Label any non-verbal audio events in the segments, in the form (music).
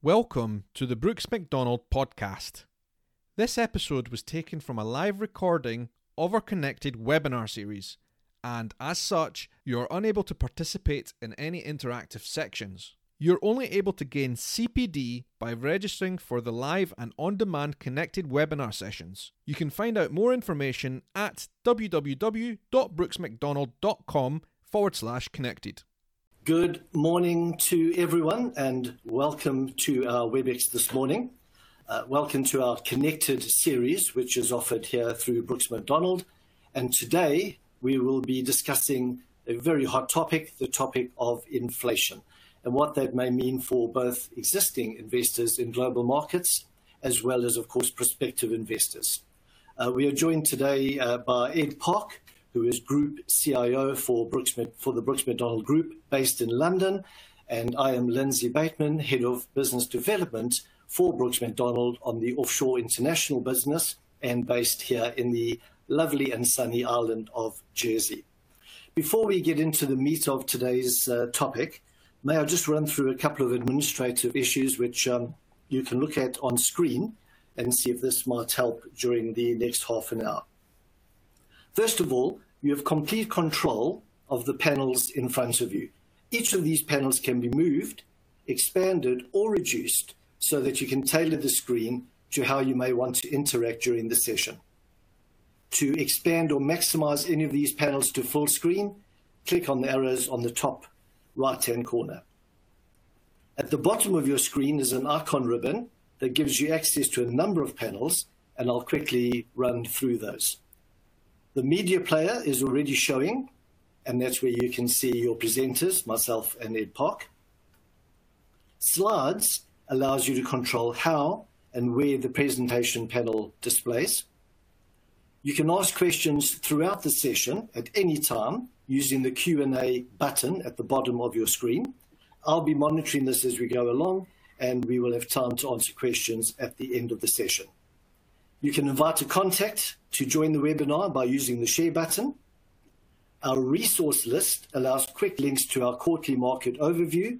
Welcome to the Brooks Macdonald podcast. This episode was taken from a live recording of our connected webinar series, and as such, you are unable to participate in any interactive sections. You're only able to gain CPD by registering for the live and on demand connected webinar sessions. You can find out more information at www.brooksmacdonald.com forward slash connected. Good morning to everyone and welcome to our WebEx this morning. Uh, welcome to our Connected series, which is offered here through Brooks Macdonald. And today we will be discussing a very hot topic the topic of inflation and what that may mean for both existing investors in global markets as well as, of course, prospective investors. Uh, we are joined today uh, by Ed Park, who is Group CIO for, Brooks, for the Brooks Macdonald Group based in London, and I am Lindsay Bateman, Head of Business Development for Brooks Macdonald on the offshore international business and based here in the lovely and sunny island of Jersey. Before we get into the meat of today's uh, topic, may I just run through a couple of administrative issues which um, you can look at on screen and see if this might help during the next half an hour. First of all, you have complete control of the panels in front of you. Each of these panels can be moved, expanded, or reduced so that you can tailor the screen to how you may want to interact during the session. To expand or maximize any of these panels to full screen, click on the arrows on the top right-hand corner. At the bottom of your screen is an icon ribbon that gives you access to a number of panels, and I'll quickly run through those. The media player is already showing, and that's where you can see your presenters, myself and Ed Park. Slides allows you to control how and where the presentation panel displays. You can ask questions throughout the session at any time using the Q&A button at the bottom of your screen. I'll be monitoring this as we go along, and we will have time to answer questions at the end of the session. You can invite a contact to join the webinar by using the share button. Our resource list allows quick links to our quarterly market overview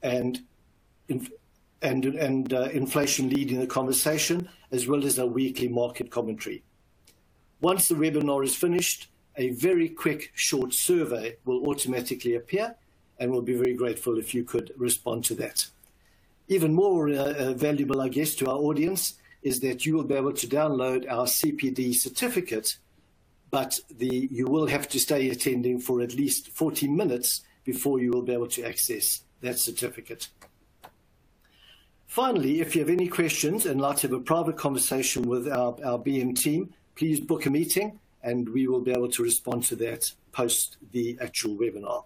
and, and, and uh, inflation leading the conversation, as well as our weekly market commentary. Once the webinar is finished, a very quick short survey will automatically appear and we'll be very grateful if you could respond to that. Even more uh, uh valuable, I guess, to our audience is that you will be able to download our CPD certificate, but the, you will have to stay attending for at least 40 minutes before you will be able to access that certificate. Finally, if you have any questions and like to have a private conversation with our, our BM team, please book a meeting and we will be able to respond to that post the actual webinar.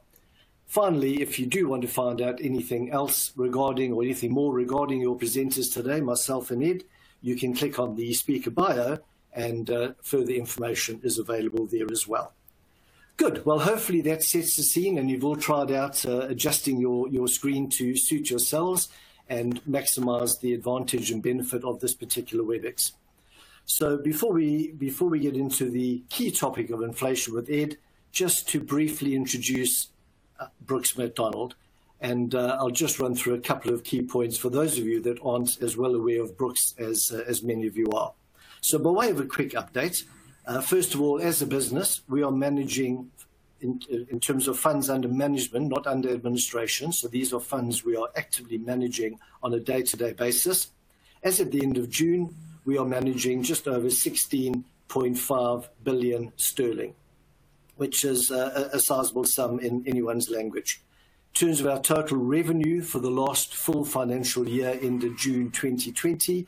Finally, if you do want to find out anything else regarding or anything more regarding your presenters today, myself and Ed, you can click on the speaker bio and uh, further information is available there as well. Good. Well, hopefully that sets the scene and you've all tried out uh, adjusting your, your screen to suit yourselves and maximize the advantage and benefit of this particular WebEx. So before we, before we get into the key topic of inflation with Ed, just to briefly introduce uh, Brooks Macdonald, and uh, I'll just run through a couple of key points for those of you that aren't as well aware of Brooks as, uh, as many of you are. So, by way of a quick update, uh, first of all, as a business, we are managing in, in, terms of funds under management, not under administration. So, these are funds we are actively managing on a day to day basis. As at the end of June, we are managing just over 16.5 billion sterling, which is a, a sizable sum in anyone's language terms of our total revenue for the last full financial year ended June 2020,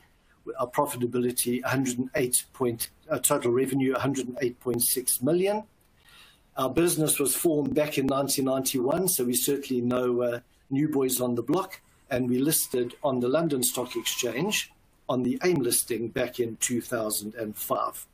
our profitability 108 point, our total revenue 108.6 million. Our business was formed back in 1991, so we certainly know uh, new boys on the block, and we listed on the London Stock Exchange on the AIM listing back in 2005.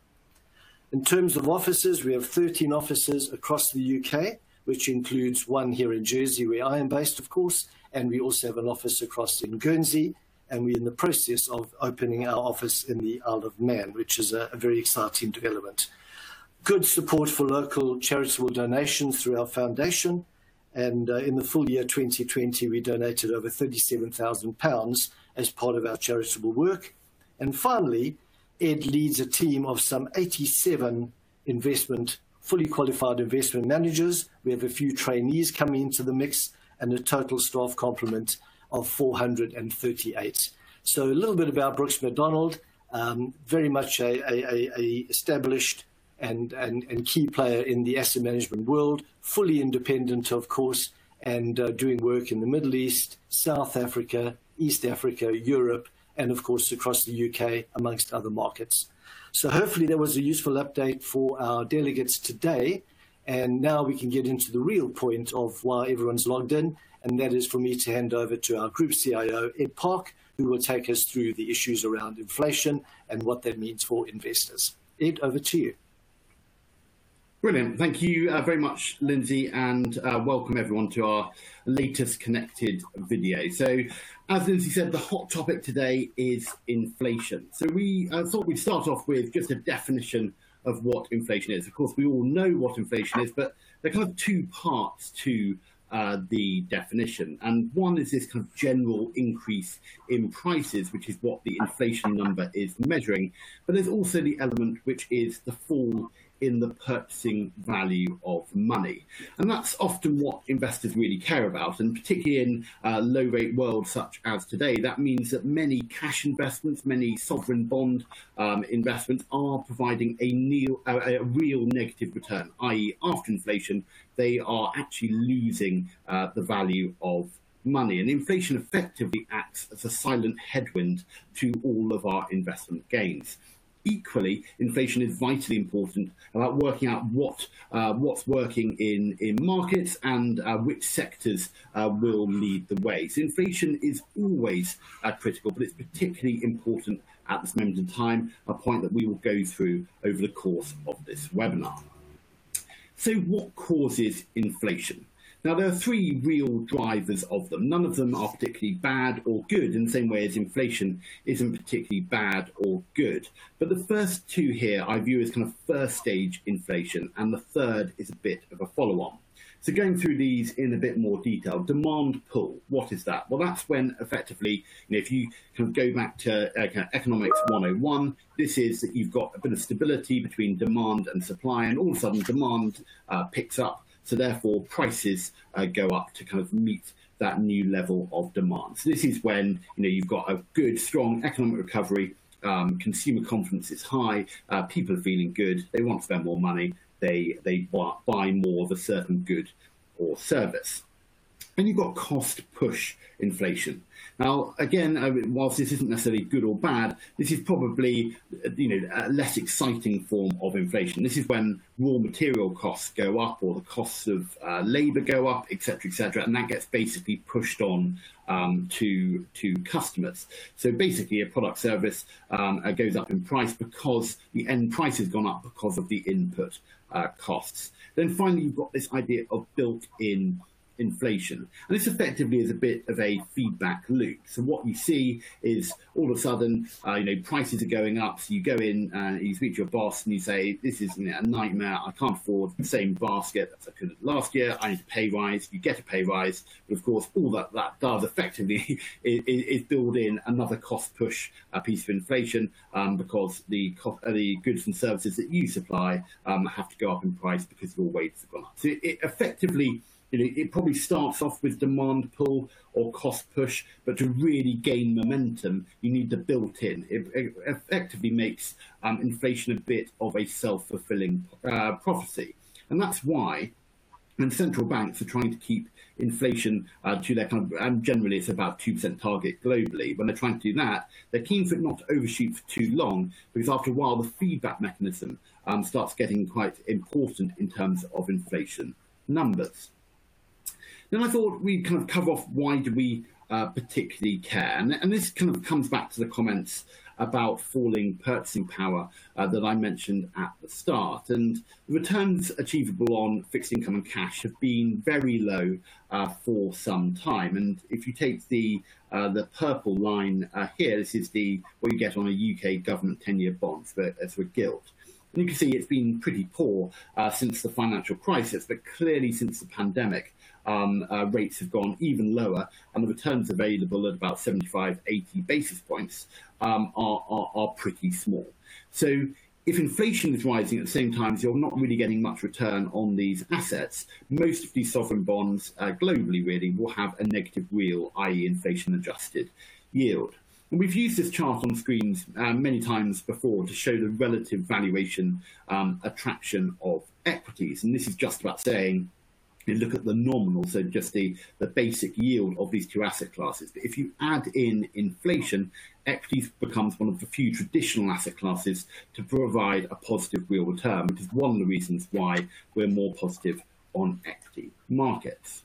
In terms of offices, we have 13 offices across the UK which includes one here in Jersey, where I am based, of course, and we also have an office across in Guernsey, and we're in the process of opening our office in the Isle of Man, which is a, a very exciting development. Good support for local charitable donations through our foundation, And uh, in the full year 2020, we donated over £37,000 as part of our charitable work. And finally, Ed leads a team of some 87 investment, fully qualified investment managers. We have a few trainees coming into the mix and a total staff complement of 438. So a little bit about Brooks Macdonald, um, very much a, a, a established and, and, and, key player in the asset management world, fully independent, of course, and uh, doing work in the Middle East, South Africa, East Africa, Europe, and of course across the UK, amongst other markets. So hopefully that was a useful update for our delegates today. And now we can get into the real point of why everyone's logged in, and that is for me to hand over to our group CIO, Ed Park, who will take us through the issues around inflation and what that means for investors. Ed, over to you. Brilliant. Thank you uh, very much, Lindsay, and uh, welcome everyone to our latest connected video. So, as Lindsay said, the hot topic today is inflation. So, we uh, thought we'd start off with just a definition of what inflation is. Of course, we all know what inflation is, but there are kind of two parts to uh, the definition. And one is this kind of general increase in prices, which is what the inflation number is measuring. But there's also the element which is the fall in the purchasing value of money. And that's often what investors really care about. And particularly in a low rate world such as today, that means that many cash investments, many sovereign bond um, investments are providing a, a, a, real negative return, i.e., after inflation, they are actually losing uh, the value of money. And inflation effectively acts as a silent headwind to all of our investment gains equally, inflation is vitally important about working out what uh, what's working in, in markets and uh, which sectors uh, will lead the way. So inflation is always uh, critical, but it's particularly important at this moment in time, a point that we will go through over the course of this webinar. So what causes inflation? Now, there are three real drivers of them. None of them are particularly bad or good in the same way as inflation isn't particularly bad or good. But the first two here I view as kind of first stage inflation, and the third is a bit of a follow on. So going through these in a bit more detail, demand pull, what is that? Well, that's when effectively, you know, if you kind of go back to uh, economics 101, this is that you've got a bit of stability between demand and supply, and all of a sudden demand uh, picks up so therefore, prices uh, go up to kind of meet that new level of demand. So this is when you know you've got a good, strong economic recovery. Um, consumer confidence is high. Uh, people are feeling good. They want to spend more money. They they buy more of a certain good or service. And you've got cost push inflation. Now, again, uh, whilst this isn't necessarily good or bad, this is probably you know a less exciting form of inflation. This is when raw material costs go up or the costs of uh, labour go up, etc., etc., and that gets basically pushed on um, to to customers. So basically, a product service um, uh, goes up in price because the end price has gone up because of the input uh, costs. Then finally, you've got this idea of built-in inflation. And this effectively is a bit of a feedback loop. So what you see is all of a sudden, uh, you know, prices are going up. So you go in and you speak to your boss and you say, this is a nightmare. I can't afford the same basket as I could last year. I need a pay rise. You get a pay rise. But of course, all that that does effectively (laughs) is, is build in another cost push a piece of inflation um, because the, uh, the goods and services that you supply um, have to go up in price because your wages have gone up. So it effectively you know, it probably starts off with demand pull or cost push, but to really gain momentum, you need the built-in. It, it effectively makes um, inflation a bit of a self-fulfilling uh, prophecy, and that's why. And central banks are trying to keep inflation uh, to their kind of, and generally it's about 2% target globally. When they're trying to do that, they're keen for it not to overshoot for too long, because after a while, the feedback mechanism um, starts getting quite important in terms of inflation numbers. Then I thought we'd kind of cover off why do we uh, particularly care, and, and, this kind of comes back to the comments about falling purchasing power uh, that I mentioned at the start. And the returns achievable on fixed income and cash have been very low uh, for some time. And if you take the uh, the purple line uh, here, this is the what you get on a UK government 10-year bond as a gilt. And you can see it's been pretty poor uh, since the financial crisis, but clearly since the pandemic, um, uh, rates have gone even lower, and the returns available at about 75, 80 basis points um, are, are, are pretty small. So if inflation is rising at the same time as you're not really getting much return on these assets, most of these sovereign bonds uh, globally really will have a negative real, i.e., inflation adjusted yield. And we've used this chart on screens uh, many times before to show the relative valuation um, attraction of equities. And this is just about saying you look at the nominal, so just the, the basic yield of these two asset classes. But if you add in inflation, equities becomes one of the few traditional asset classes to provide a positive real return, which is one of the reasons why we're more positive on equity markets.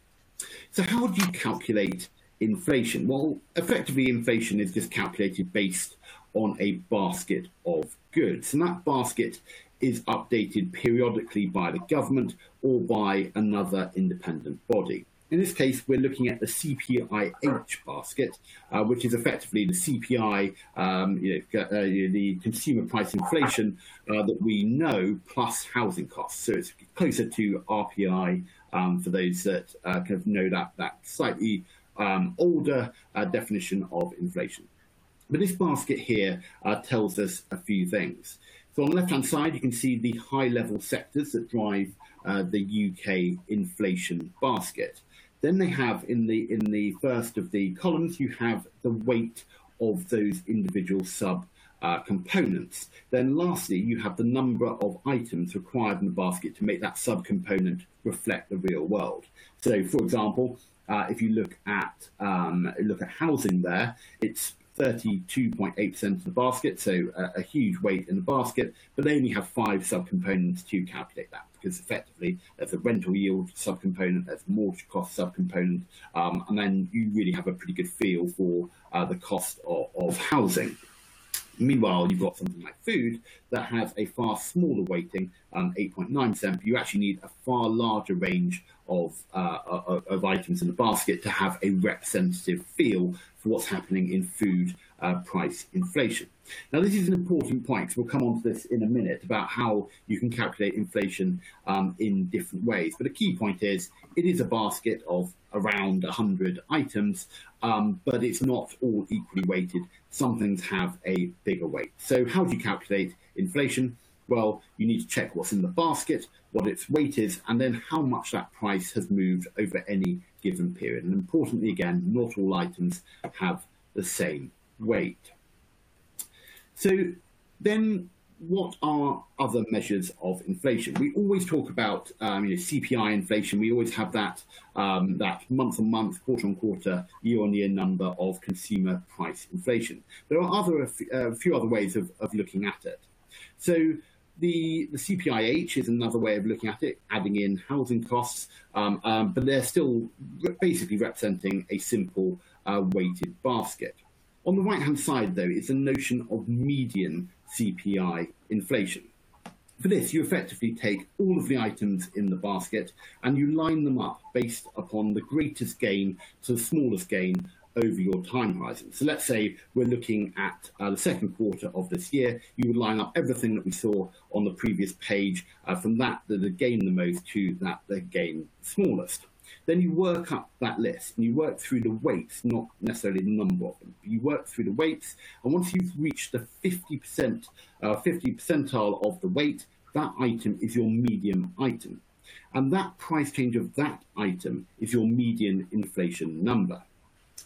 So how do you calculate inflation? Well, effectively, inflation is just calculated based on a basket of goods, and that basket is updated periodically by the government or by another independent body. In this case, we're looking at the CPIH basket, uh, which is effectively the CPI, um, you know, uh, the consumer price inflation uh, that we know plus housing costs. So it's closer to RPI um, for those that uh, kind of know that that slightly um, older uh, definition of inflation. But this basket here uh, tells us a few things. So on the left-hand side, you can see the high-level sectors that drive uh, the UK inflation basket. Then they have in the in the first of the columns, you have the weight of those individual sub uh, components. Then lastly, you have the number of items required in the basket to make that subcomponent reflect the real world. So, for example, uh, if you look at um, look at housing, there it's 32.8% of the basket, so a, a, huge weight in the basket, but they only have five subcomponents to calculate that because effectively there's a rental yield subcomponent, there's a mortgage cost subcomponent, um, and then you really have a pretty good feel for uh, the cost of, of housing. Meanwhile, you've got something like food that has a far smaller weighting, um, 8.9%. but You actually need a far larger range of, uh, of, items in the basket to have a representative feel for what's happening in food uh, price inflation. Now, this is an important point we'll come on to this in a minute about how you can calculate inflation um, in different ways. But a key point is it is a basket of around 100 items, um, but it's not all equally weighted. Some things have a bigger weight. So, how do you calculate inflation? Well, you need to check what's in the basket, what its weight is, and then how much that price has moved over any given period. And importantly, again, not all items have the same weight. So then what are other measures of inflation? We always talk about um, you know, CPI inflation. We always have that um, that month on month, quarter on quarter, year on year number of consumer price inflation. There are other a few other ways of, of looking at it. So the, the CPIH is another way of looking at it, adding in housing costs, um, um, but they're still basically representing a simple uh, weighted basket. On the right hand side, though, is the notion of median CPI inflation. For this, you effectively take all of the items in the basket and you line them up based upon the greatest gain to the smallest gain over your time horizon. So let's say we're looking at uh, the second quarter of this year, you would line up everything that we saw on the previous page uh, from that that gain the most to that that gain smallest. Then you work up that list and you work through the weights, not necessarily the number of them. You work through the weights, and once you've reached the 50%, uh, 50 percentile of the weight, that item is your medium item. And that price change of that item is your median inflation number.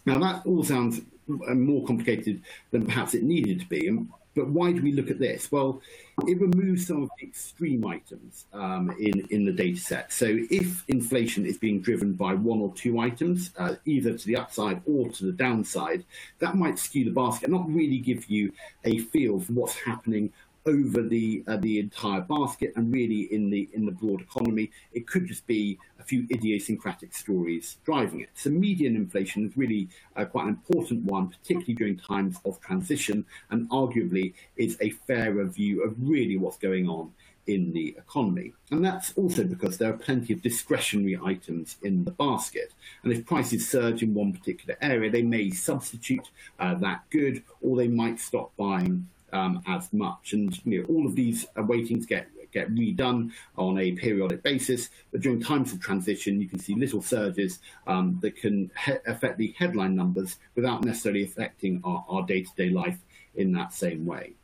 Now, that all sounds uh, more complicated than perhaps it needed to be. But why do we look at this? Well, it removes some of the extreme items um, in, in the data set. So if inflation is being driven by one or two items, uh, either to the upside or to the downside, that might skew the basket, and not really give you a feel for what's happening over the uh, the entire basket and really in the in the broad economy. It could just be a few idiosyncratic stories driving it. So median inflation is really uh, quite an important one, particularly during times of transition, and arguably is a fairer view of really what's going on in the economy. And that's also because there are plenty of discretionary items in the basket. And if prices surge in one particular area, they may substitute uh, that good or they might stop buying um, as much. And you know, all of these weightings get get redone on a periodic basis. But during times of transition, you can see little surges um, that can he- affect the headline numbers without necessarily affecting our day to day life in that same way.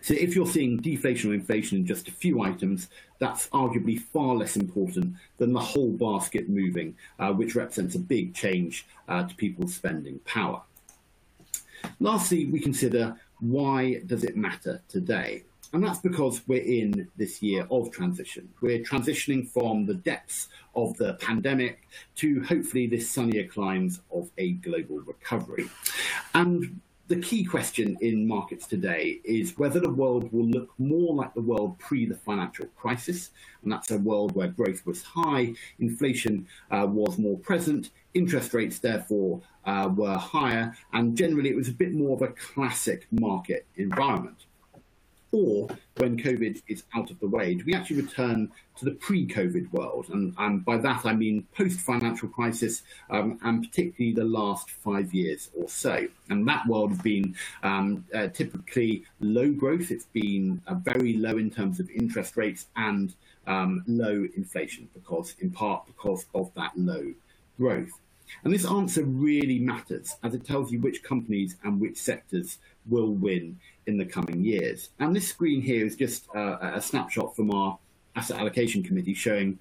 So if you're seeing deflation or inflation in just a few items, that's arguably far less important than the whole basket moving, uh, which represents a big change uh, to people's spending power. Lastly, we consider why does it matter today? And that's because we're in this year of transition. We're transitioning from the depths of the pandemic to hopefully this sunnier climes of a global recovery. And the key question in markets today is whether the world will look more like the world pre the financial crisis, and that's a world where growth was high, inflation uh, was more present, interest rates therefore uh, were higher, and generally it was a bit more of a classic market environment or when COVID is out of the way, do we actually return to the pre-COVID world? And, and by that I mean post-financial crisis, um, and particularly the last five years or so. And that world has been um, uh, typically low growth. It's been uh, very low in terms of interest rates and um, low inflation, because in part because of that low growth. And this answer really matters as it tells you which companies and which sectors will win in the coming years. And this screen here is just a snapshot from our asset allocation committee showing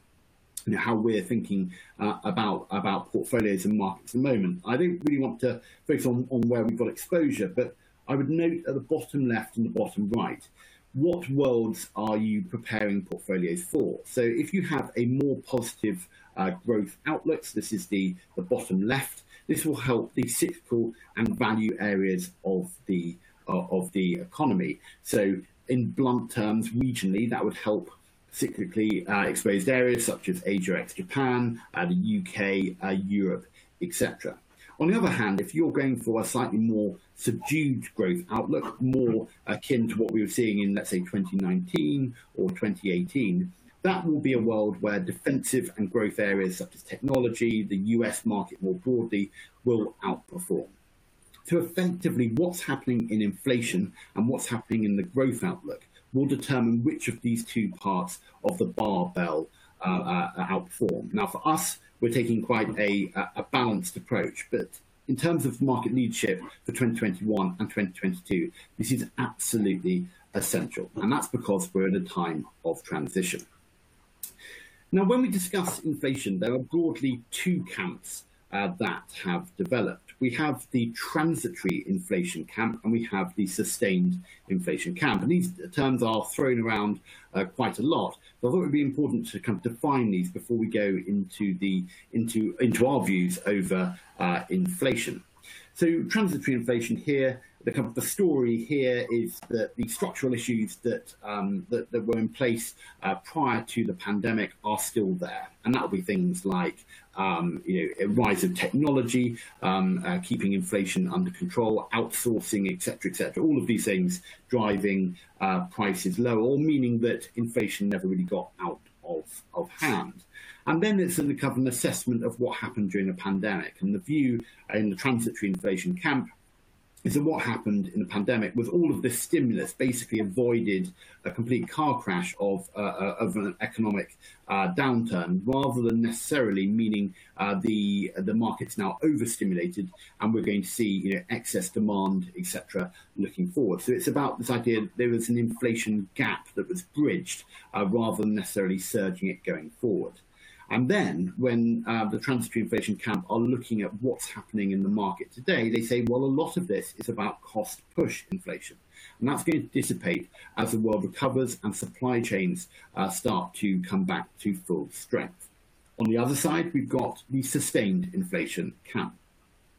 you know, how we're thinking uh, about about portfolios and markets at the moment. I don't really want to focus on, on where we've got exposure, but I would note at the bottom left and the bottom right, what worlds are you preparing portfolios for? So if you have a more positive uh, growth outlooks, this is the, the bottom left, this will help the cyclical and value areas of the of the economy. So, in blunt terms, regionally, that would help cyclically uh, exposed areas such as Asia ex Japan, uh, the UK, uh, Europe, etc. On the other hand, if you're going for a slightly more subdued growth outlook, more akin to what we were seeing in, let's say, 2019 or 2018, that will be a world where defensive and growth areas such as technology, the US market more broadly, will outperform So effectively what's happening in inflation and what's happening in the growth outlook will determine which of these two parts of the barbell uh, uh, outperform. Now, for us, we're taking quite a, a balanced approach, but in terms of market leadership for 2021 and 2022, this is absolutely essential, and that's because we're at a time of transition. Now, when we discuss inflation, there are broadly two camps uh, that have developed. We have the transitory inflation camp and we have the sustained inflation camp. And these terms are thrown around uh, quite a lot. So I thought it would be important to kind of define these before we go into the into into our views over uh, inflation. So transitory inflation here the kind of the story here is that the structural issues that um, that, that, were in place uh, prior to the pandemic are still there, and that will be things like um, you know, a rise of technology, um, uh, keeping inflation under control, outsourcing, etc., etc. All of these things driving uh, prices lower, or meaning that inflation never really got out of, of hand. And then it's a kind of an assessment of what happened during the pandemic. And the view in the transitory inflation camp is that what happened in the pandemic was all of this stimulus basically avoided a complete car crash of, uh, uh, of an economic uh, downturn, rather than necessarily meaning uh, the the market's now overstimulated and we're going to see you know excess demand, etc. Looking forward, so it's about this idea that there was an inflation gap that was bridged uh, rather than necessarily surging it going forward. And then when uh, the transitory inflation camp are looking at what's happening in the market today, they say, well, a lot of this is about cost push inflation. And that's going to dissipate as the world recovers and supply chains uh, start to come back to full strength. On the other side, we've got the sustained inflation camp.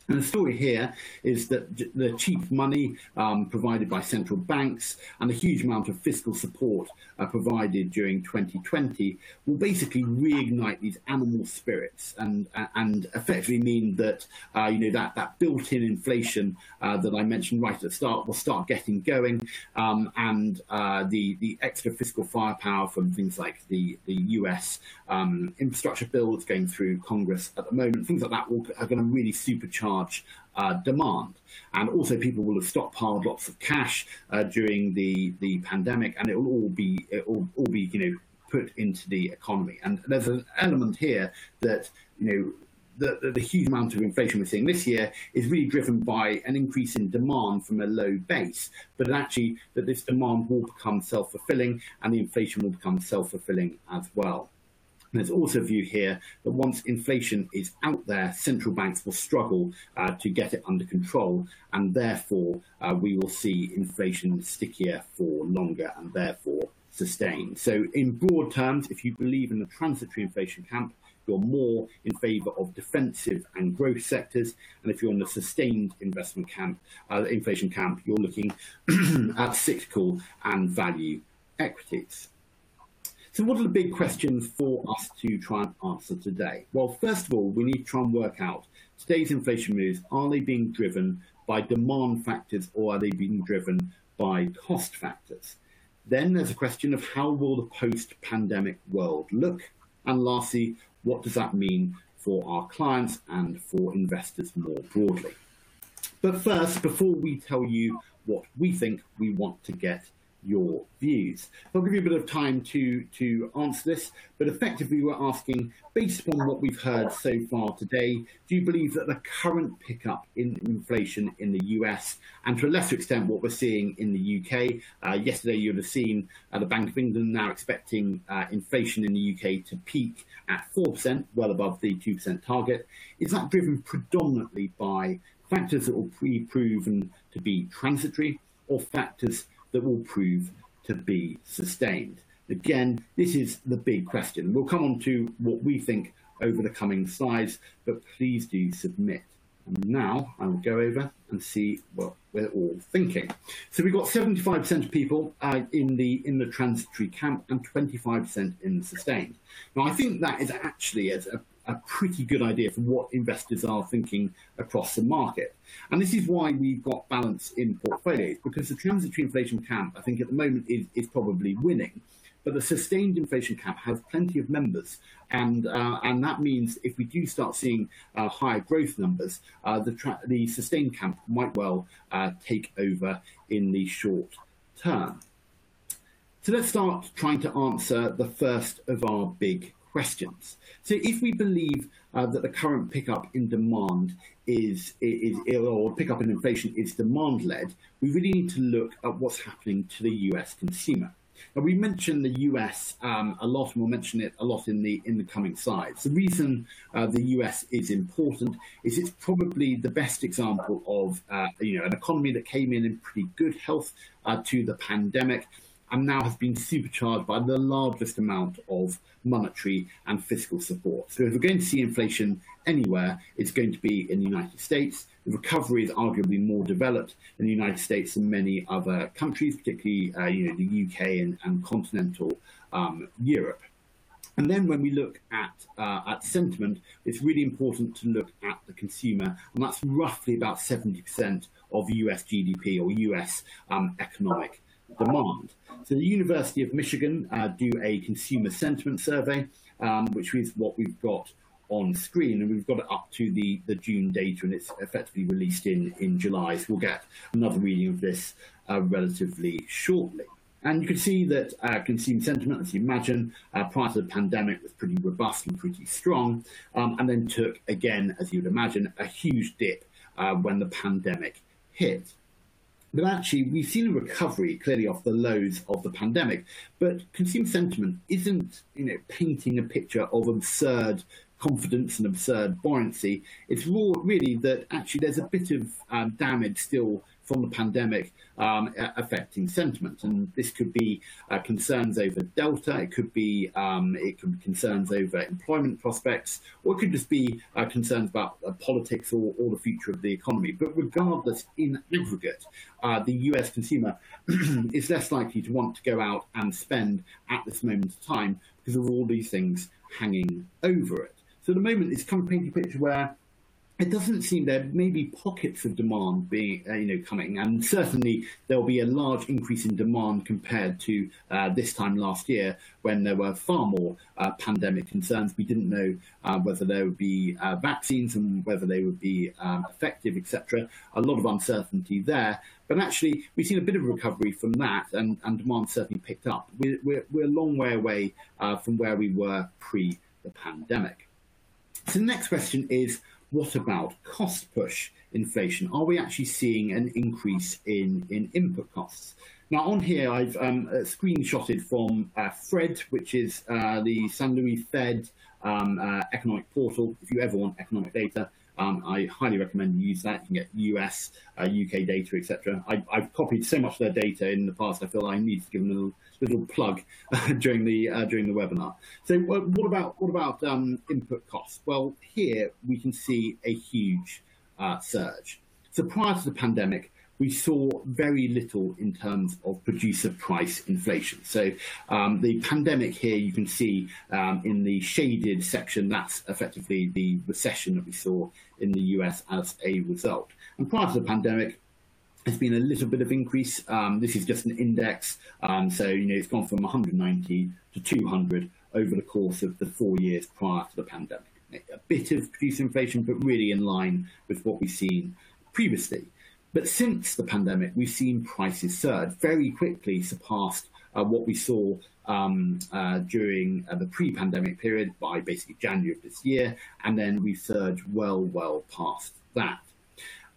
And the story here is that the cheap money um, provided by central banks and the huge amount of fiscal support uh, provided during 2020 will basically reignite these animal spirits and and effectively mean that uh, you know that that built-in inflation uh, that I mentioned right at the start will start getting going, um, and uh, the the extra fiscal firepower from things like the the U.S. Um, infrastructure bill that's going through Congress at the moment, things like that will, are going to really supercharge uh, demand. And also, people will have stockpiled lots of cash uh, during the, the pandemic, and it will all be it will all be you know put into the economy. And there's an element here that you know the, the, the, huge amount of inflation we're seeing this year is really driven by an increase in demand from a low base, but actually that this demand will become self-fulfilling and the inflation will become self-fulfilling as well. And there's also a view here that once inflation is out there, central banks will struggle uh, to get it under control, and therefore uh, we will see inflation stickier for longer and therefore sustained. So, in broad terms, if you believe in the transitory inflation camp, you're more in favour of defensive and growth sectors. And if you're in the sustained investment camp, uh, inflation camp, you're looking (clears throat) at cyclical and value equities. So, what are the big questions for us to try and answer today? Well, first of all, we need to try and work out today's inflation moves are they being driven by demand factors or are they being driven by cost factors? Then there's a question of how will the post pandemic world look? And lastly, what does that mean for our clients and for investors more broadly? But first, before we tell you what we think, we want to get your views. I'll give you a bit of time to, to answer this, but effectively we're asking, based upon what we've heard so far today, do you believe that the current pickup in inflation in the US, and to a lesser extent what we're seeing in the UK, uh, yesterday you would have seen uh, the Bank of England now expecting uh, inflation in the UK to peak at 4%, well above the 2% target, is that driven predominantly by factors that will be proven to be transitory or factors that will prove to be sustained? Again, this is the big question. We'll come on to what we think over the coming slides, but please do submit. And now I will go over and see what we're all thinking. So we've got 75% of people uh, in the in the transitory camp and 25% in sustained. Now I think that is actually a, a pretty good idea for what investors are thinking across the market. And this is why we've got balance in portfolios, because the transitory inflation camp, I think at the moment, is, is probably winning. But the sustained inflation camp has plenty of members, and uh, and that means if we do start seeing uh, higher growth numbers, uh, the tra- the sustained camp might well uh, take over in the short term. So let's start trying to answer the first of our big questions. So if we believe uh, that the current pickup in demand is, is, or pickup in inflation is demand led, we really need to look at what's happening to the US consumer. Now we mentioned the US um, a lot, and we'll mention it a lot in the in the coming slides. The reason uh, the US is important is it's probably the best example of uh, you know an economy that came in in pretty good health uh, to the pandemic and now has been supercharged by the largest amount of monetary and fiscal support. So if we're going to see inflation anywhere, it's going to be in the United States. The recovery is arguably more developed in the United States than many other countries, particularly uh, you know, the UK and, and continental um, Europe. And then when we look at uh, at sentiment, it's really important to look at the consumer, and that's roughly about 70% of US GDP or US um, economic demand. So the University of Michigan uh, do a consumer sentiment survey, um, which is what we've got on screen, and we've got it up to the, the June data, and it's effectively released in, in July. So we'll get another reading of this uh, relatively shortly. And you can see that uh, consumer sentiment, as you imagine, uh, prior to the pandemic was pretty robust and pretty strong, um, and then took, again, as you'd imagine, a huge dip uh, when the pandemic hit. But actually, we've seen a recovery clearly off the lows of the pandemic. But consumer sentiment isn't, you know, painting a picture of absurd confidence and absurd buoyancy. It's more really that actually there's a bit of um, damage still from the pandemic um, affecting sentiment. And this could be uh, concerns over Delta, it could be um, it could be concerns over employment prospects, or it could just be uh, concerns about politics or, or, the future of the economy. But regardless, in aggregate, uh, the US consumer (clears throat) is less likely to want to go out and spend at this moment of time because of all these things hanging over it. So at the moment, it's kind of painting a picture where it doesn't seem there may be pockets of demand being uh, you know coming and certainly there'll be a large increase in demand compared to uh, this time last year when there were far more uh, pandemic concerns. We didn't know uh, whether there would be uh, vaccines and whether they would be um, effective etc a lot of uncertainty there but actually we've seen a bit of recovery from that and, and demand certainly picked up. We're, we're, we're a long way away uh, from where we were pre the pandemic. So the next question is what about cost push inflation? Are we actually seeing an increase in, in input costs? Now, on here, I've um, uh, screenshotted from uh, Fred, which is uh, the St. Louis Fed um, uh, economic portal. If you ever want economic data, um, I highly recommend you use that. You can get US, UK uh, data, etc. I've copied so much of their data in the past. I feel I need to give them a little little plug during the uh, during the webinar. So, what about what about um, input costs? Well, here we can see a huge uh, surge. So, prior to the pandemic, we saw very little in terms of producer price inflation. So um, the pandemic here, you can see um, in the shaded section, that's effectively the recession that we saw in the US as a result. And prior to the pandemic, there's been a little bit of increase. Um, this is just an index, um, so you know it's gone from 190 to 200 over the course of the four years prior to the pandemic. A bit of producer inflation, but really in line with what we've seen previously. But since the pandemic, we've seen prices surge very quickly, surpassed uh, what we saw um, uh, during uh, the pre-pandemic period by basically January of this year, and then we surged well, well past that.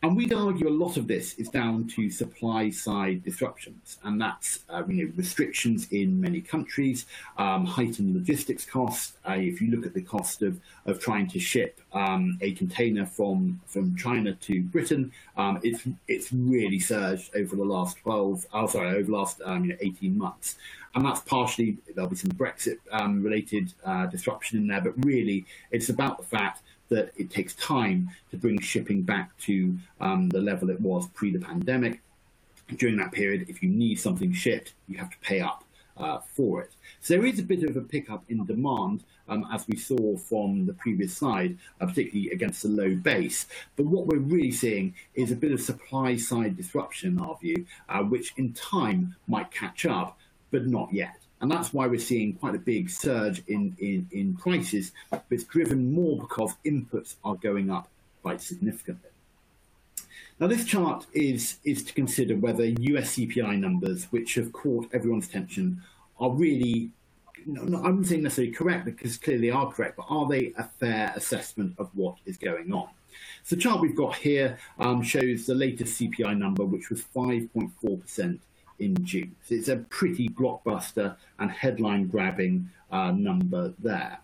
And we'd argue a lot of this is down to supply side disruptions, and that's uh, you know, restrictions in many countries, um, heightened logistics costs. Uh, if you look at the cost of, of trying to ship um, a container from, from China to Britain, um, it's, it's really surged over the last 12, oh, sorry, over the last um, you know, 18 months. And that's partially, there'll be some Brexit um, related uh, disruption in there, but really it's about the fact that it takes time to bring shipping back to um, the level it was pre the pandemic. During that period, if you need something shipped, you have to pay up uh, for it. So there is a bit of a pickup in demand, um, as we saw from the previous slide, uh, particularly against the low base. But what we're really seeing is a bit of supply side disruption, in our view, uh, which in time might catch up, but not yet. And that's why we're seeing quite a big surge in, in, in prices. But it's driven more because inputs are going up quite significantly. Now, this chart is, is to consider whether US CPI numbers, which have caught everyone's attention, are really, no, no, I wouldn't say necessarily correct because clearly they are correct, but are they a fair assessment of what is going on? So the chart we've got here um, shows the latest CPI number, which was 5.4% in June. So it's a pretty blockbuster and headline grabbing uh, number there.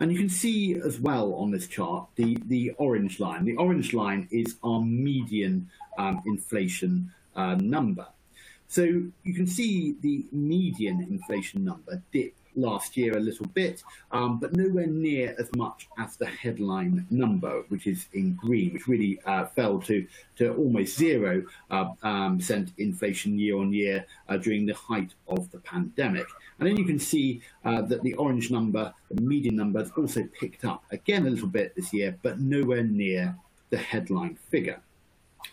And you can see as well on this chart the, the orange line. The orange line is our median um, inflation uh, number. So you can see the median inflation number dip last year a little bit, um, but nowhere near as much as the headline number, which is in green, which really uh, fell to, to almost zero uh, um, percent inflation year on year uh, during the height of the pandemic. And then you can see uh, that the orange number, the median number, has also picked up again a little bit this year, but nowhere near the headline figure.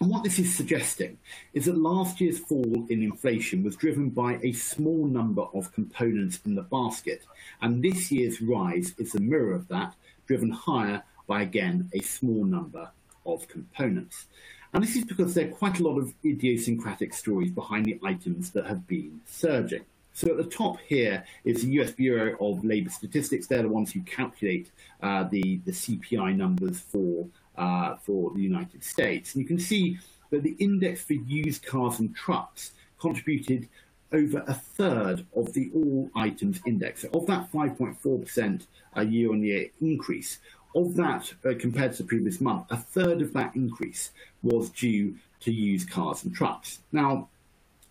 And what this is suggesting is that last year's fall in inflation was driven by a small number of components in the basket, and this year's rise is a mirror of that, driven higher by again a small number of components. And this is because there are quite a lot of idiosyncratic stories behind the items that have been surging. So at the top here is the US Bureau of Labor Statistics. They're the ones who calculate uh, the, the CPI numbers for uh, for the United States. And you can see that the index for used cars and trucks contributed over a third of the all items index. So of that 5.4% uh, year on year increase, of that uh, compared to the previous month, a third of that increase was due to used cars and trucks. Now,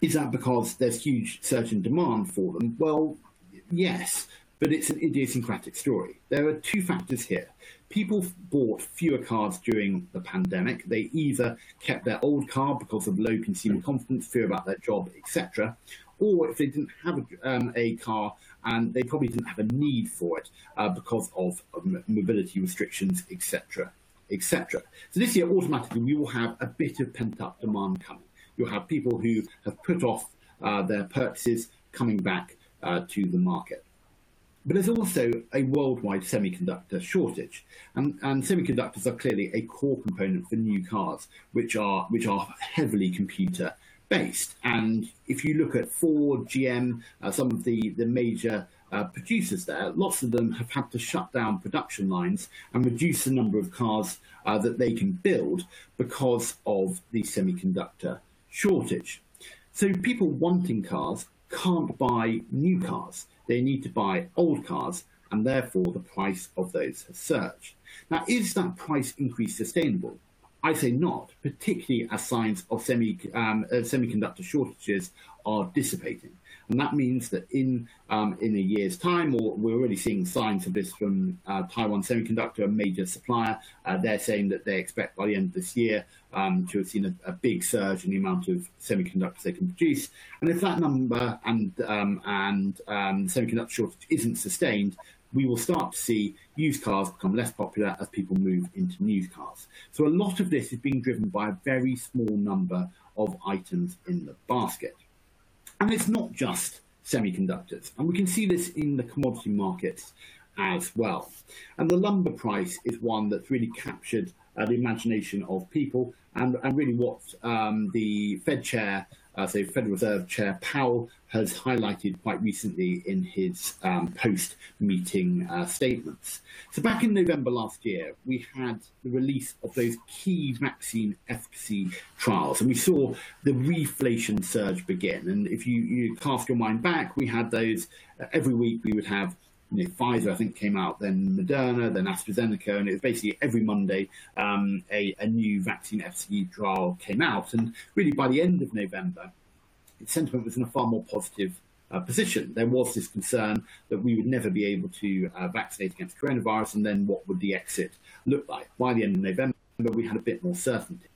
is that because there's huge surge in demand for them? Well, yes, but it's an idiosyncratic story. There are two factors here people bought fewer cars during the pandemic. They either kept their old car because of low consumer confidence, fear about their job, etc., or if they didn't have a, um, a, car and they probably didn't have a need for it uh, because of, of mobility restrictions, etc., etc. So this year, automatically, we will have a bit of pent up demand coming. You'll have people who have put off uh, their purchases coming back uh, to the market. But there's also a worldwide semiconductor shortage, and, and, semiconductors are clearly a core component for new cars, which are which are heavily computer based. And if you look at Ford, GM, uh, some of the the major uh, producers there, lots of them have had to shut down production lines and reduce the number of cars uh, that they can build because of the semiconductor shortage. So people wanting cars can't buy new cars. They need to buy old cars, and therefore the price of those has surged. Now, is that price increase sustainable? I say not, particularly as signs of semi, um, semiconductor shortages are dissipating. And that means that in um, in a year's time, or we're already seeing signs of this from uh, Taiwan Semiconductor, a major supplier. Uh, they're saying that they expect by the end of this year um, to have seen a, a, big surge in the amount of semiconductors they can produce. And if that number and um, and um, semiconductor shortage isn't sustained, we will start to see used cars become less popular as people move into new cars. So a lot of this is being driven by a very small number of items in the basket. And it's not just semiconductors. And we can see this in the commodity markets as well. And the lumber price is one that's really captured uh, the imagination of people and, and really what um, the Fed chair uh, so Federal Reserve Chair Powell has highlighted quite recently in his um, post-meeting uh, statements. So back in November last year, we had the release of those key vaccine efficacy trials, and we saw the reflation surge begin. And if you, you cast your mind back, we had those uh, every week. We would have you know, Pfizer, I think, came out, then Moderna, then AstraZeneca, and it was basically every Monday um, a, a, new vaccine efficacy trial came out. And really, by the end of November, sentiment was in a far more positive uh, position. There was this concern that we would never be able to uh, vaccinate against coronavirus, and then what would the exit look like? By the end of November, we had a bit more certainty.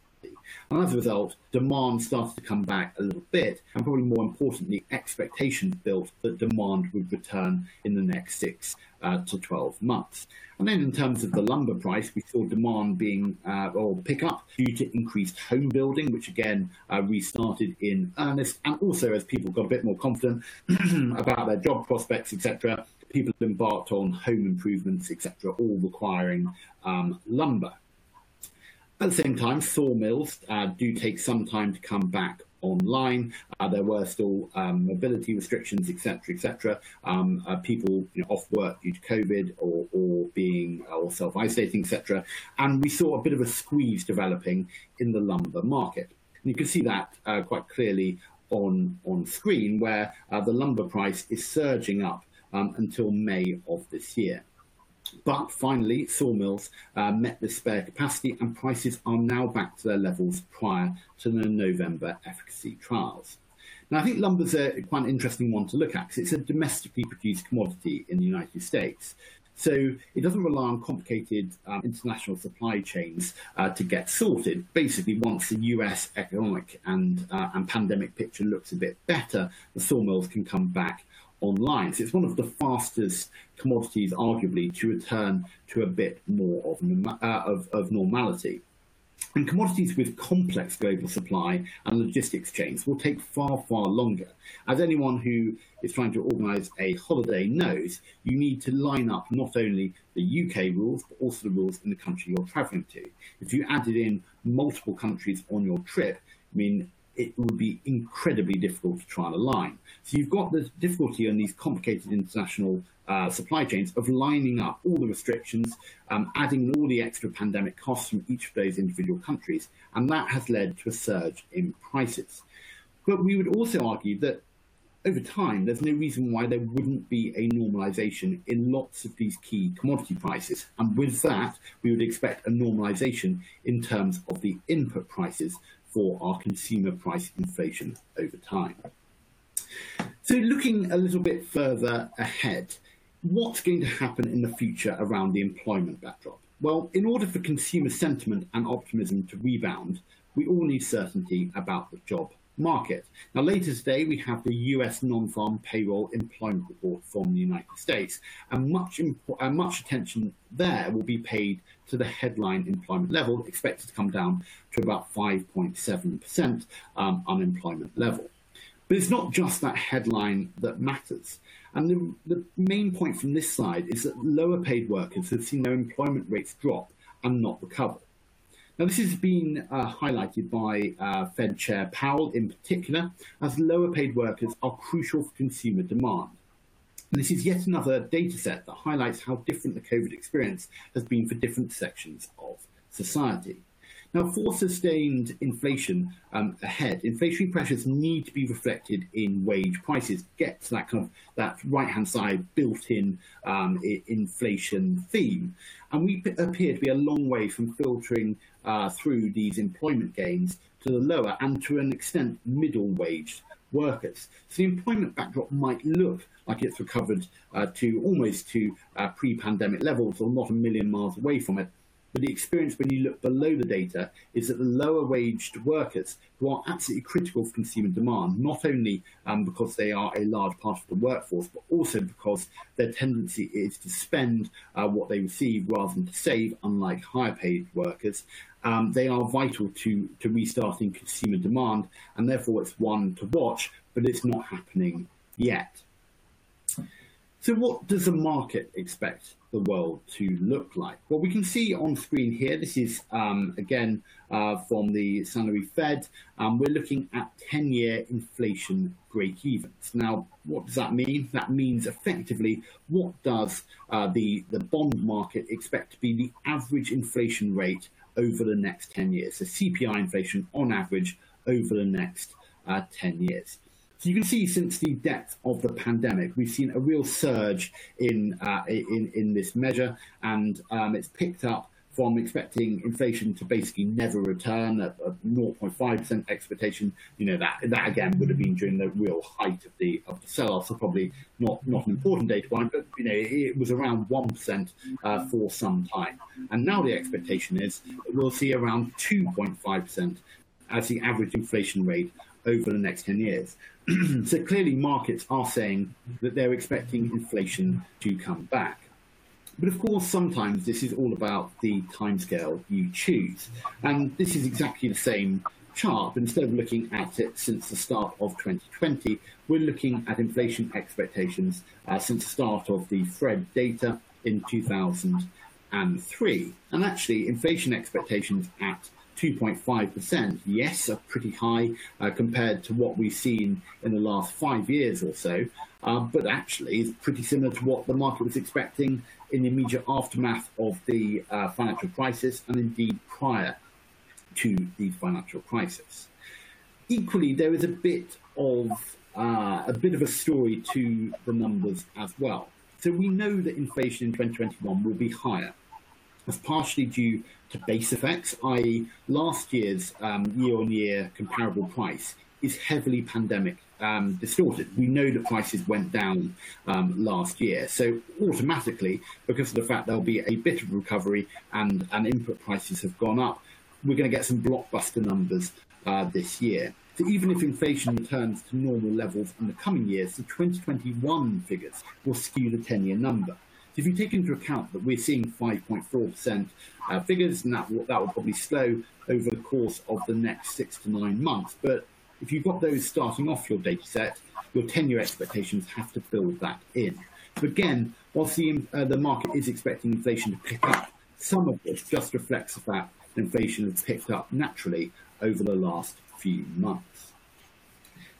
And as a result, demand started to come back a little bit, and probably more importantly, expectations built that demand would return in the next six uh, to 12 months. And then in terms of the lumber price, we saw demand being uh, or pick up due to increased home building, which again uh, restarted in earnest, and also as people got a bit more confident (clears throat) about their job prospects, etc. People embarked on home improvements, etc., all requiring um, lumber. At the same time, sawmills uh, do take some time to come back online. Uh, there were still um, mobility restrictions, etc., etc. Um, uh, people you know, off work due to COVID or, or being uh, or self-isolating, etc. And we saw a bit of a squeeze developing in the lumber market. And you can see that uh, quite clearly on on screen, where uh, the lumber price is surging up um, until May of this year. But finally, sawmills uh, met the spare capacity and prices are now back to their levels prior to the November efficacy trials. Now, I think lumber's a quite an interesting one to look at because it's a domestically produced commodity in the United States. So it doesn't rely on complicated um, international supply chains uh, to get sorted. Basically, once the US economic and, uh, and pandemic picture looks a bit better, the sawmills can come back online. So it's one of the fastest commodities, arguably, to return to a bit more of, uh, of, of normality. And commodities with complex global supply and logistics chains will take far, far longer. As anyone who is trying to organise a holiday knows, you need to line up not only the UK rules, but also the rules in the country you're travelling to. If you added in multiple countries on your trip, I mean, it would be incredibly difficult to try and align. So you've got the difficulty on these complicated international uh, supply chains of lining up all the restrictions, um, adding all the extra pandemic costs from each of those individual countries, and that has led to a surge in prices. But we would also argue that over time, there's no reason why there wouldn't be a normalization in lots of these key commodity prices. And with that, we would expect a normalization in terms of the input prices for our consumer price inflation over time. So, looking a little bit further ahead, what's going to happen in the future around the employment backdrop? Well, in order for consumer sentiment and optimism to rebound, we all need certainty about the job market. Now, later today, we have the US non farm payroll employment report from the United States, and much, uh, much attention there will be paid to the headline employment level, expected to come down to about 5.7% um, unemployment level. But it's not just that headline that matters. And the, the main point from this slide is that lower paid workers have seen their employment rates drop and not recover. Now, this has been uh, highlighted by uh, Fed Chair Powell in particular, as lower paid workers are crucial for consumer demand. And this is yet another data set that highlights how different the COVID experience has been for different sections of society. Now, for sustained inflation um, ahead, inflationary pressures need to be reflected in wage prices. Get to that kind of that right-hand side built-in um, inflation theme, and we appear to be a long way from filtering uh, through these employment gains to the lower and to an extent middle wage workers. So the employment backdrop might look like it's recovered uh, to almost to uh, pre-pandemic levels or not a million miles away from it. But the experience when you look below the data is that the lower waged workers who are absolutely critical for consumer demand, not only um, because they are a large part of the workforce, but also because their tendency is to spend uh, what they receive rather than to save, unlike higher paid workers. Um, they are vital to, to restarting consumer demand, and therefore it's one to watch, but it's not happening yet. So, what does the market expect the world to look like? Well, we can see on screen here, this is um, again uh, from the St. Louis Fed. Um, we're looking at 10 year inflation break evens. Now, what does that mean? That means effectively, what does uh, the, the bond market expect to be the average inflation rate over the next 10 years? So, CPI inflation on average over the next uh, 10 years. So you can see since the depth of the pandemic, we've seen a real surge in uh, in in this measure, and um, it's picked up from expecting inflation to basically never return at a 0.5% expectation. You know that that again would have been during the real height of the of the sell-off, so probably not not an important data point, but you know it was around one percent uh, for some time, and now the expectation is we'll see around 2.5% as the average inflation rate over the next 10 years. (clears throat) so clearly, markets are saying that they're expecting inflation to come back. But of course, sometimes this is all about the timescale you choose. And this is exactly the same chart, instead of looking at it since the start of 2020, we're looking at inflation expectations uh, since the start of the FRED data in 2003. And actually, inflation expectations at 2.5%, yes, are pretty high uh, compared to what we've seen in the last five years or so, uh, but actually is pretty similar to what the market was expecting in the immediate aftermath of the uh, financial crisis and indeed prior to the financial crisis. Equally, there is a bit of uh, a bit of a story to the numbers as well. So we know that inflation in 2021 will be higher. That's partially due to base effects, i.e., last year's um, year-on-year comparable price is heavily pandemic um, distorted. We know that prices went down um, last year, so automatically, because of the fact there'll be a bit of recovery and, and input prices have gone up, we're going to get some blockbuster numbers uh, this year. So even if inflation returns to normal levels in the coming years, the 2021 figures will skew the 10-year number. If you take into account that we're seeing 5.4% uh, figures, and that will, that will probably slow over the course of the next six to nine months. But if you've got those starting off your data set, your 10-year expectations have to build that in. So again, whilst the, uh, the market is expecting inflation to pick up, some of this just reflects the fact that inflation has picked up naturally over the last few months.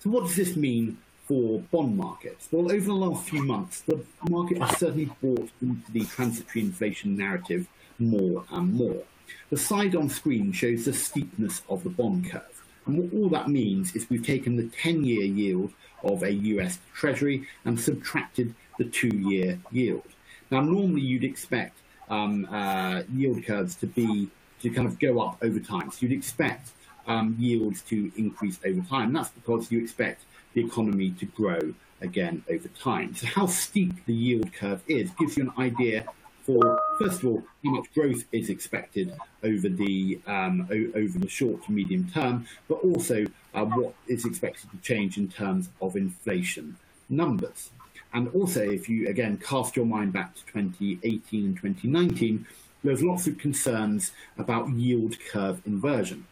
So what does this mean for bond markets? Well, over the last few months, the market has certainly bought into the transitory inflation narrative more and more. The slide on screen shows the steepness of the bond curve. And what all that means is we've taken the 10 year yield of a US Treasury and subtracted the two year yield. Now, normally you'd expect um, uh, yield curves to be to kind of go up over time. So you'd expect um, yields to increase over time. That's because you expect the economy to grow again over time. So how steep the yield curve is gives you an idea for, first of all, how much growth is expected over the um, over the short to medium term, but also uh, what is expected to change in terms of inflation numbers. And also, if you again cast your mind back to 2018 and 2019, there's lots of concerns about yield curve inversion.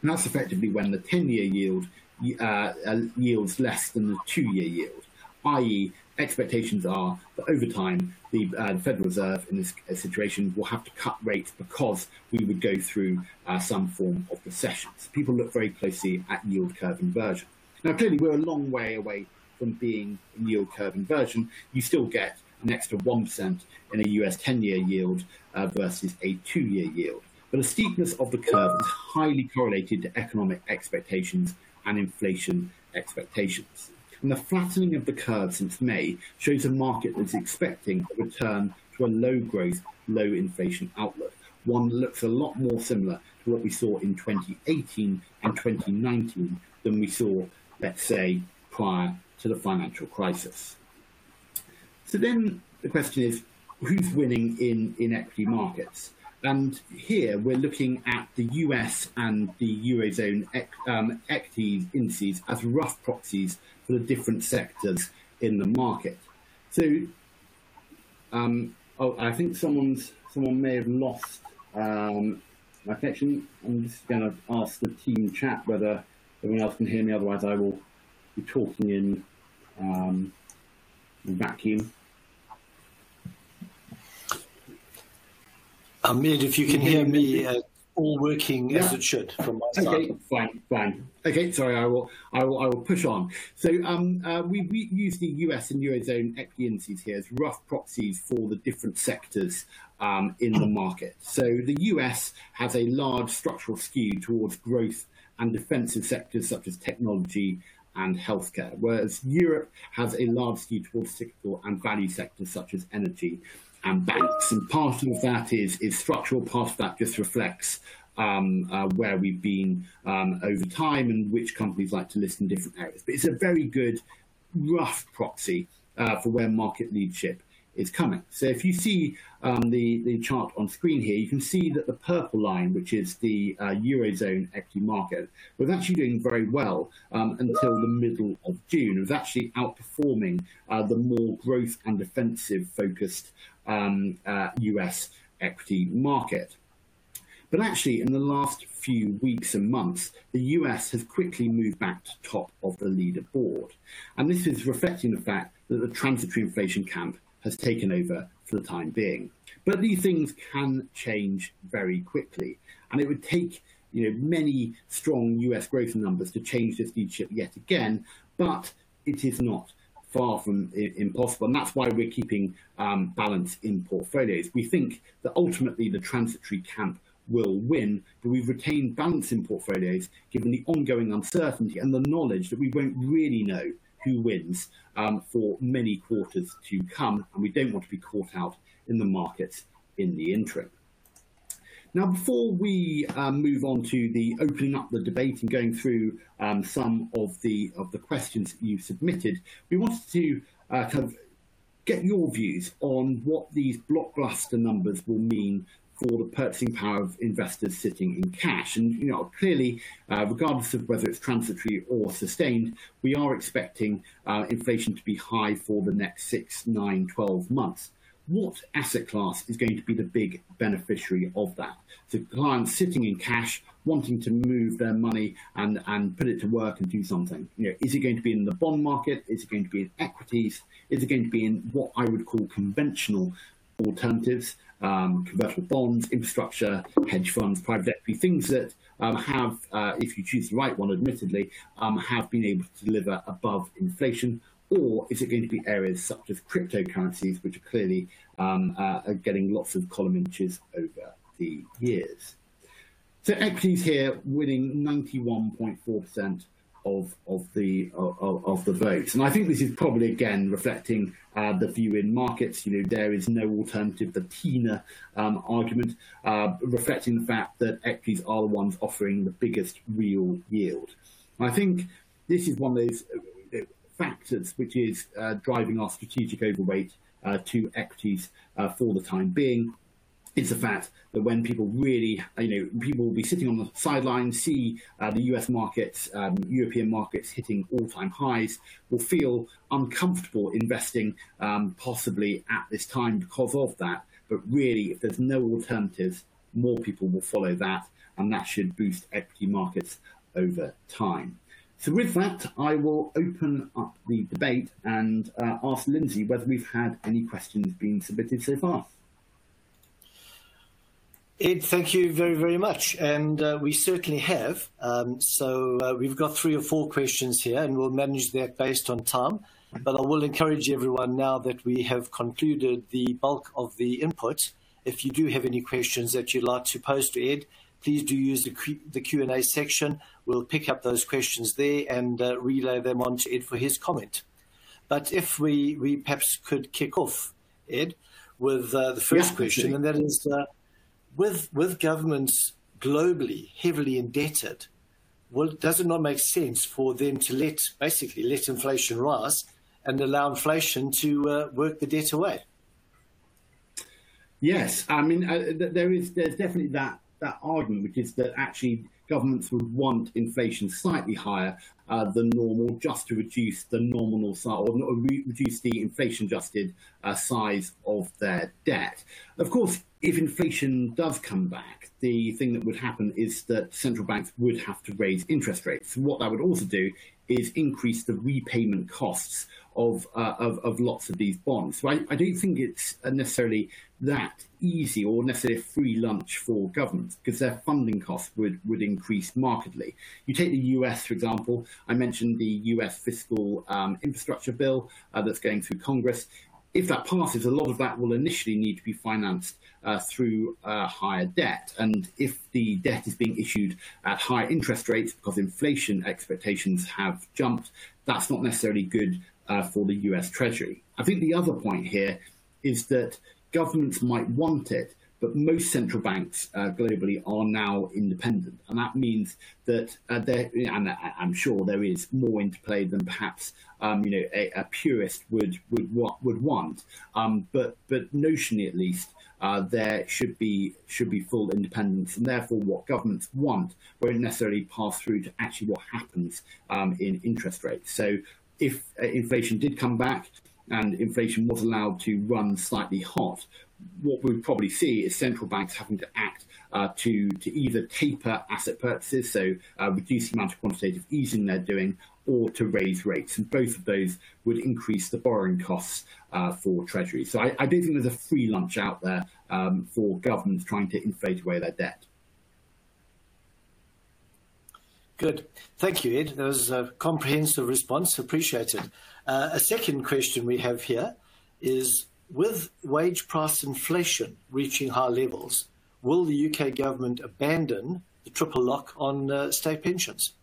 And that's effectively when the 10 year yield uh, uh, yields less than the two year yield, i.e., expectations are that over time, the, uh, Federal Reserve in this situation will have to cut rates because we would go through uh, some form of recession. So people look very closely at yield curve inversion. Now, clearly, we're a long way away from being in yield curve inversion. You still get an extra 1% in a US 10 year yield uh, versus a two year yield. But the steepness of the curve is highly correlated to economic expectations and inflation expectations. And the flattening of the curve since May shows a market that's expecting a return to a low growth, low inflation outlook, one that looks a lot more similar to what we saw in 2018 and 2019 than we saw, let's say, prior to the financial crisis. So then the question is who's winning in, in equity markets? And here we're looking at the US and the Eurozone um, indices as rough proxies for the different sectors in the market. So um, oh, I think someone's someone may have lost um, my connection. I'm just going to ask the team chat whether everyone else can hear me. Otherwise, I will be talking in um, vacuum. Ahmed, if you can hear me, uh, all working yeah. as it should from my side. Okay, fine, fine. Okay, sorry, I will, I will, I will push on. So um, uh, we, we, use the US and Eurozone equity indices here as rough proxies for the different sectors um, in the market. So the US has a large structural skew towards growth and defensive sectors such as technology and healthcare, whereas Europe has a large skew towards cyclical and value sectors such as energy and banks. And part of that is, is structural, part of that just reflects um, uh, where we've been um, over time and which companies like to list in different areas. But it's a very good rough proxy uh, for where market leadership is coming. So if you see um, the, the chart on screen here, you can see that the purple line, which is the uh, Eurozone equity market, was actually doing very well um, until the middle of June. It was actually outperforming uh, the more growth and defensive focused um, uh, US equity market. But actually, in the last few weeks and months, the US has quickly moved back to top of the leaderboard. And this is reflecting the fact that the transitory inflation camp has taken over for the time being. But these things can change very quickly. And it would take you know, many strong US growth numbers to change this leadership yet again, but it is not far from impossible. And that's why we're keeping um, balance in portfolios. We think that ultimately the transitory camp will win, but we've retained balance in portfolios given the ongoing uncertainty and the knowledge that we won't really know who wins um, for many quarters to come, and we don't want to be caught out in the markets in the interim. Now, before we um, move on to the opening up the debate and going through um, some of the of the questions that you submitted, we wanted to uh, kind of get your views on what these blockbuster numbers will mean for the purchasing power of investors sitting in cash. And you know, clearly, uh, regardless of whether it's transitory or sustained, we are expecting uh, inflation to be high for the next six, nine, 12 months. What asset class is going to be the big beneficiary of that? So clients sitting in cash, wanting to move their money and, and put it to work and do something. You know, is it going to be in the bond market? Is it going to be in equities? Is it going to be in what I would call conventional alternatives? Um, convertible bonds, infrastructure, hedge funds, private equity, things that um, have, uh, if you choose the right one, admittedly, um, have been able to deliver above inflation? Or is it going to be areas such as cryptocurrencies, which are clearly um, uh, are getting lots of column inches over the years? So equities here winning 91.4% of of the of, of, the votes. And I think this is probably again reflecting uh, the view in markets. You know, there is no alternative. The TINA um, argument uh, reflecting the fact that equities are the ones offering the biggest real yield. And I think this is one of those uh, factors which is uh, driving our strategic overweight uh, to equities uh, for the time being. It's the fact that when people really, you know, people will be sitting on the sidelines, see uh, the US markets, um, European markets hitting all time highs, will feel uncomfortable investing um, possibly at this time because of that. But really, if there's no alternatives, more people will follow that, and that should boost equity markets over time. So, with that, I will open up the debate and uh, ask Lindsay whether we've had any questions being submitted so far. Ed, thank you very, very much. And uh, we certainly have. Um, so uh, we've got three or four questions here, and we'll manage that based on time. But I will encourage everyone now that we have concluded the bulk of the input. If you do have any questions that you'd like to pose to Ed, please do use the, Q- the Q&A section. We'll pick up those questions there and uh, relay them on to Ed for his comment. But if we, we perhaps could kick off, Ed, with uh, the first Yeah, question, and that is uh, with, with governments globally heavily indebted, well, does it not make sense for them to let basically let inflation rise and allow inflation to uh, work the debt away? Yes, I mean uh, there is there's definitely that that argument, which is that actually governments would want inflation slightly higher uh, than normal, just to reduce the nominal size or re- reduce the inflation-adjusted uh, size of their debt. Of course, if inflation does come back, the thing that would happen is that central banks would have to raise interest rates. What that would also do is increase the repayment costs of, uh, of, of lots of these bonds. So I, I don't think it's necessarily that easy or necessarily a free lunch for governments because their funding costs would, would increase markedly. You take the US, for example, I mentioned the US fiscal um, infrastructure bill uh, that's going through Congress. If that passes, a lot of that will initially need to be financed uh, through uh, higher debt. And if the debt is being issued at higher interest rates because inflation expectations have jumped, that's not necessarily good uh, for the US Treasury. I think the other point here is that governments might want it, but most central banks uh, globally are now independent, and that means that uh, there, and I'm sure there is more interplay than perhaps um, you know a, a, purist would would would want. Um, but but notionally, at least, uh, there should be should be full independence, and therefore, what governments want won't necessarily pass through to actually what happens um, in interest rates. So, if uh, inflation did come back and inflation was allowed to run slightly hot, what we'd probably see is central banks having to act uh, to to either taper asset purchases, so uh, reduce the amount of quantitative easing they're doing, or to raise rates, and both of those would increase the borrowing costs uh, for Treasury. So I, I, don't think there's a free lunch out there um, for governments trying to inflate away their debt. Good. Thank you, Ed. That was a comprehensive response. Appreciated. Uh, a second question we have here is with wage price inflation reaching high levels, will the UK government abandon the triple lock on uh, state pensions?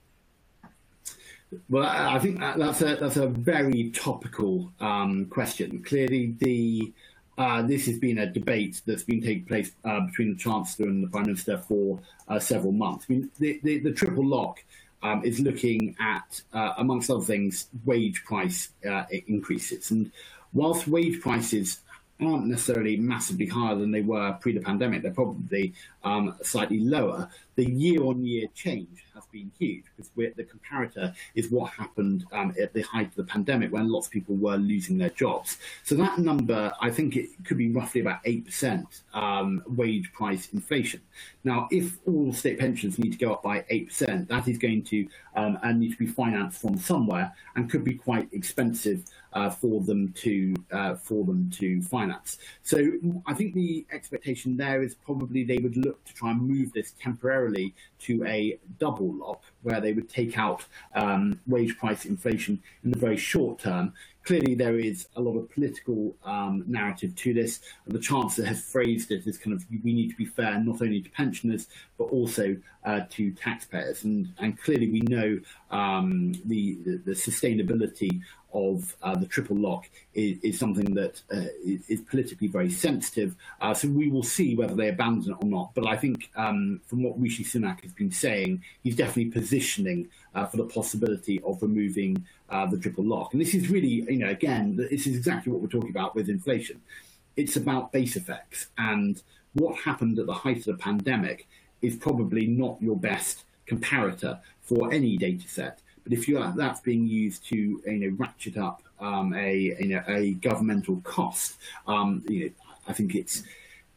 Well, I think that's a that's a very topical um, question. Clearly, the uh, this has been a debate that's been taking place uh, between the Chancellor and the Prime Minister for uh, several months. I mean, the, the, the triple lock um, is looking at, uh, amongst other things, wage price uh, increases. And whilst wage prices aren't necessarily massively higher than they were pre the pandemic, they're probably um, slightly lower. The year on year change has been huge because the comparator is what happened um, at the height of the pandemic when lots of people were losing their jobs. So that number, I think it could be roughly about 8% um, wage price inflation. Now, if all state pensions need to go up by 8%, that is going to um, and need to be financed from somewhere and could be quite expensive uh, for them to uh, for them to finance. So I think the expectation there is probably they would look to try and move this temporarily to a double lock, where they would take out um, wage price inflation in the very short term. Clearly, there is a lot of political um, narrative to this. and The Chancellor has phrased it as kind of we need to be fair not only to pensioners but also uh, to taxpayers, and and clearly we know um, the, the, the sustainability of uh, the triple lock is, is something that uh, is, politically very sensitive. Uh, so we will see whether they abandon it or not. But I think um, from what Rishi Sunak has been saying, he's definitely positioned positioning uh, for the possibility of removing uh, the triple lock. And this is really, you know, again, this is exactly what we're talking about with inflation. It's about base effects. And what happened at the height of the pandemic is probably not your best comparator for any data set. But if you are that's being used to you know ratchet up um, a you know a governmental cost, um, you know, I think it's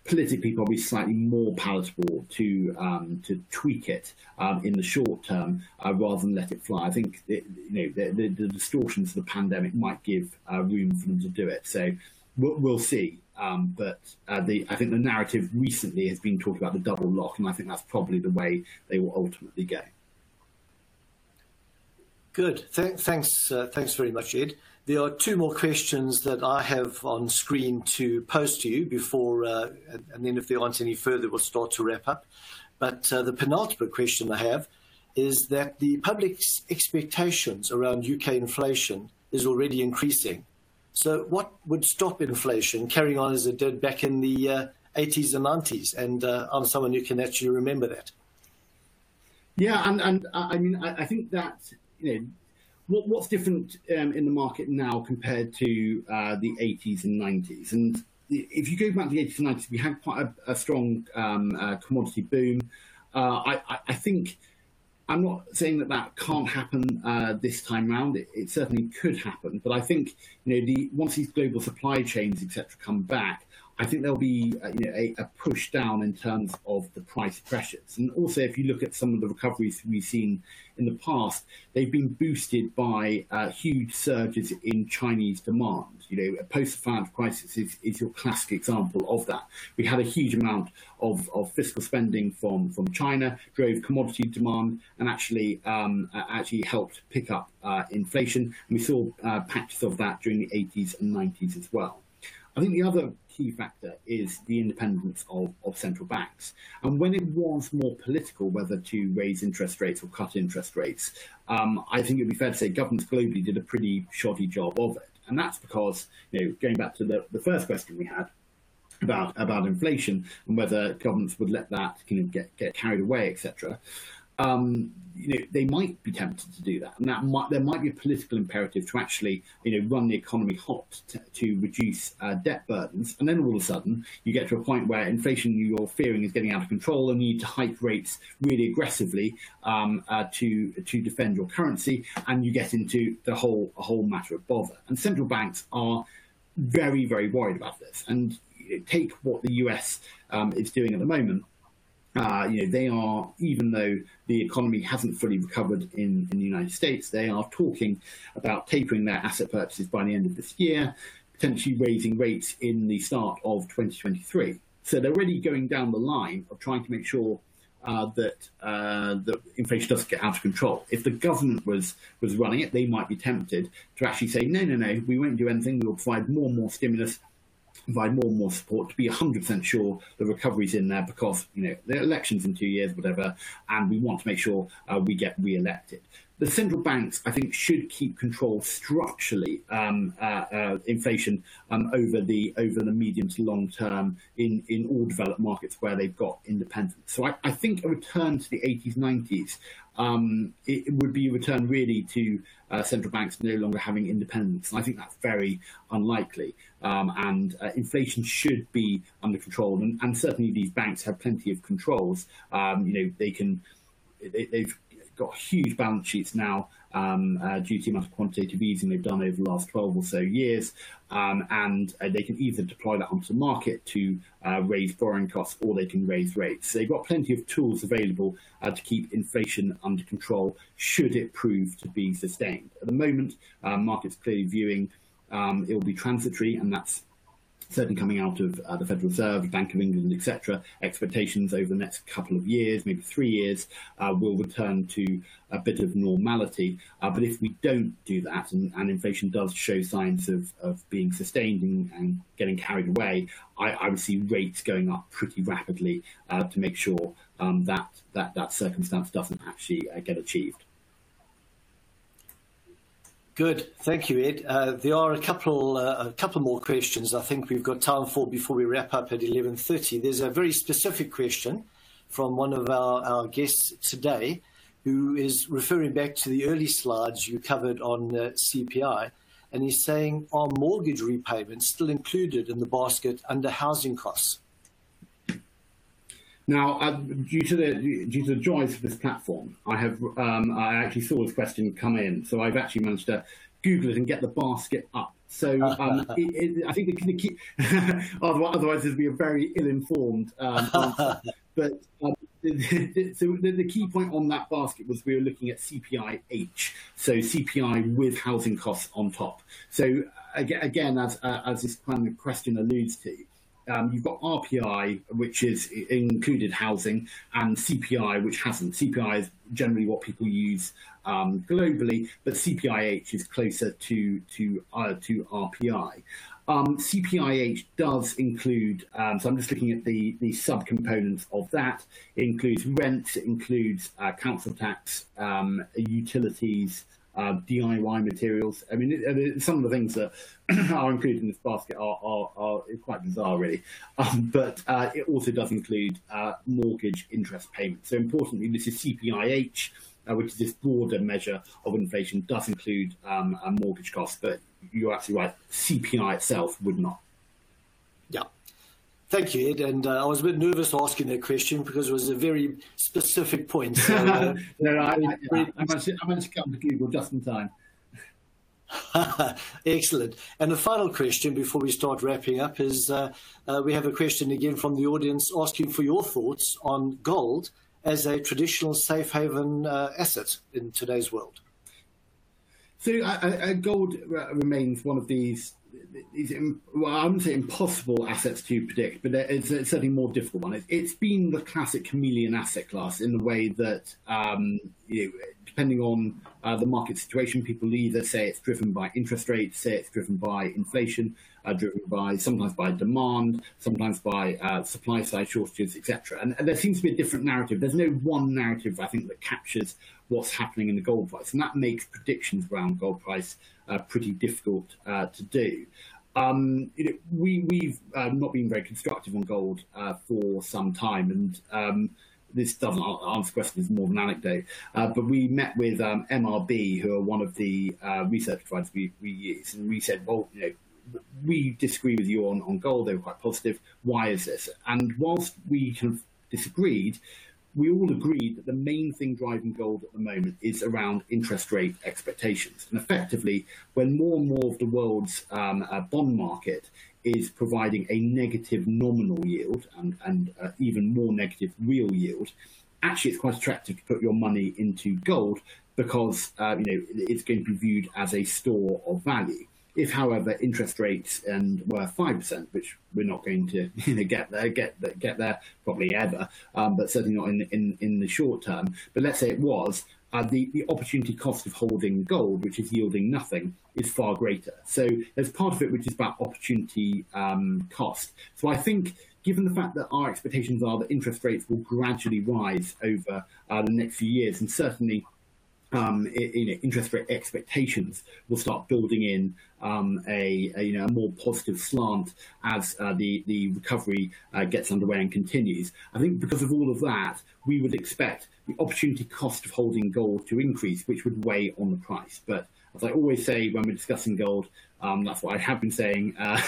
politically probably slightly more palatable to um, to tweak it um, in the short term uh, rather than let it fly. I think it, you know the, the, the, distortions of the pandemic might give uh, room for them to do it. So we'll, we'll see. Um, but uh, the, I think the narrative recently has been talking about the double lock, and I think that's probably the way they will ultimately go. Good. Th- thanks. Uh, thanks very much, Ed. There are two more questions that I have on screen to post to you before, uh, and then if there aren't any further, we'll start to wrap up. But uh, the penultimate question I have is that the public's expectations around UK inflation is already increasing. So, what would stop inflation carrying on as it did back in the uh, 80s and 90s? And uh, I'm someone who can actually remember that. Yeah, and, and I mean, I, I think that you know what, what's different um, in the market now compared to uh, the 80s and 90s? And if you go back to the 80s and 90s, we had quite a, a strong um, uh, commodity boom. Uh, I, I, think I'm not saying that that can't happen uh, this time round. It, it, certainly could happen, but I think you know the once these global supply chains etc. come back, I think there'll be uh, you know, a, a, push down in terms of the price pressures. And also, if you look at some of the recoveries we've seen in the past, they've been boosted by uh, huge surges in Chinese demand. You know, a post-financial crisis is, is your classic example of that. We had a huge amount of, of fiscal spending from, from China, drove commodity demand, and actually um, actually helped pick up uh, inflation. And we saw uh, patches of that during the 80s and 90s as well. I think the other key factor is the independence of, of central banks. And when it was more political whether to raise interest rates or cut interest rates, um, I think it would be fair to say governments globally did a pretty shoddy job of it. And that's because, you know, going back to the, the first question we had, about about inflation and whether governments would let that kind of get, get carried away, etc um, you know, they might be tempted to do that, and that might, there might be a political imperative to actually, you know, run the economy hot to, to reduce uh, debt burdens, and then all of a sudden you get to a point where inflation you're fearing is getting out of control, and you need to hike rates really aggressively um, uh, to to defend your currency, and you get into the whole a whole matter of bother. And central banks are very very worried about this, and take what the US um, is doing at the moment uh, you know, they are, even though the economy hasn't fully recovered in, in the United States, they are talking about tapering their asset purchases by the end of this year, potentially raising rates in the start of 2023. So they're really going down the line of trying to make sure uh, that uh, that inflation doesn't get out of control. If the government was was running it, they might be tempted to actually say, no, no, no, we won't do anything. We'll provide more and more stimulus provide more and more support to be 100% sure the recovery's in there because, you know, the election's in two years, whatever, and we want to make sure uh, we get re-elected. The central banks, I think, should keep control structurally um, uh, uh, inflation um, over the over the medium to long term in, in all developed markets where they've got independence. So I, I think a return to the 80s, 90s um, it, would be a return really to uh, central banks no longer having independence. And I think that's very unlikely. Um, and uh, inflation should be under control. And, and, certainly these banks have plenty of controls. Um, you know, they can, they, they've got huge balance sheets now um, uh, due to the amount of quantitative easing they've done over the last 12 or so years. Um, and uh, they can either deploy that onto the market to uh, raise borrowing costs or they can raise rates. So they've got plenty of tools available uh, to keep inflation under control should it prove to be sustained. At the moment, uh, markets clearly viewing um, it will be transitory, and that's certainly coming out of uh, the Federal Reserve, Bank of England, etc., expectations over the next couple of years, maybe three years, uh, will return to a bit of normality. Uh, but if we don't do that, and, and inflation does show signs of, of being sustained and, and getting carried away, I, I, would see rates going up pretty rapidly uh, to make sure um, that, that that circumstance doesn't actually uh, get achieved. Good, thank you, Ed. Uh, there are a couple, uh, a couple more questions. I think we've got time for before we wrap up at 11:30. There's a very specific question from one of our, our guests today, who is referring back to the early slides you covered on uh, CPI, and he's saying, are mortgage repayments still included in the basket under housing costs? Now, uh, due to the due to the joys of this platform, I have um, I actually saw this question come in, so I've actually managed to Google it and get the basket up. So um, (laughs) it, it, I think the, the key, (laughs) otherwise, otherwise it'd be a very ill-informed um, (laughs) answer. but um, the, so the, the, key point on that basket was we were looking at CPIH, so CPI with housing costs on top. So again, as uh, as this kind of question alludes to, um, you've got RPI, which is included housing, and CPI, which hasn't. CPI is generally what people use um, globally, but CPIH is closer to to uh, to RPI. Um, CPIH does include, um, so I'm just looking at the, the subcomponents of that. It includes rents, it includes uh, council tax, um, utilities, uh, DIY materials. I mean, it, it, some of the things that (clears throat) are included in this basket are, are, are quite bizarre, really. (laughs) Um, but uh, it also does include uh, mortgage interest payments. So, importantly, this is CPIH, uh, which is this broader measure of inflation, does include um, mortgage costs. But you're absolutely right, CPI itself would not. Thank you, Ed. And uh, I was a bit nervous asking that question because it was a very specific point. So, uh, (laughs) no, no, I, I, I, managed to, I managed to come to Google just in time. (laughs) Excellent. And the final question before we start wrapping up is uh, uh, we have a question again from the audience asking for your thoughts on gold as a traditional safe haven uh, asset in today's world. So, gold remains one of these well, I wouldn't say impossible assets to predict, but it's, it's certainly more difficult one. It's, it's been the classic chameleon asset class in the way that, um, you know, depending on uh, the market situation, people either say it's driven by interest rates, say it's driven by inflation, uh, driven by sometimes by demand, sometimes by uh, supply side shortages, etc. And, and, there seems to be a different narrative. There's no one narrative, I think, that captures what's happening in the gold price, and that makes predictions around gold price uh, pretty difficult uh, to do. Um, you know, we, we've uh, not been very constructive on gold for some time, and um, this doesn't answer questions, more of an anecdote. Uh, but we met with um, MRB, who are one of the uh, research providers we, we use, and we said, well, you know, we disagree with you on, on gold. They were quite positive. Why is this? And whilst we kind of disagreed, we all agreed that the main thing driving gold at the moment is around interest rate expectations. And effectively, when more and more of the world's um, uh, bond market is providing a negative nominal yield and, and uh, even more negative real yield, actually it's quite attractive to put your money into gold because uh, you know it's going to be viewed as a store of value. If, however, interest rates and were five percent, which we're not going to (laughs) you know, get there, get get there probably ever, um, but certainly not in, in in the short term. But let's say it was, uh, the, the opportunity cost of holding gold, which is yielding nothing, is far greater. So there's part of it which is about opportunity um, cost. So I think, given the fact that our expectations are that interest rates will gradually rise over uh, the next few years, and certainly um, you know, interest rate expectations will start building in um, a, a, you know a more positive slant as uh, the the recovery uh, gets underway and continues. I think because of all of that, we would expect the opportunity cost of holding gold to increase, which would weigh on the price. But as I always say when we're discussing gold, um, that's what I have been saying. Uh,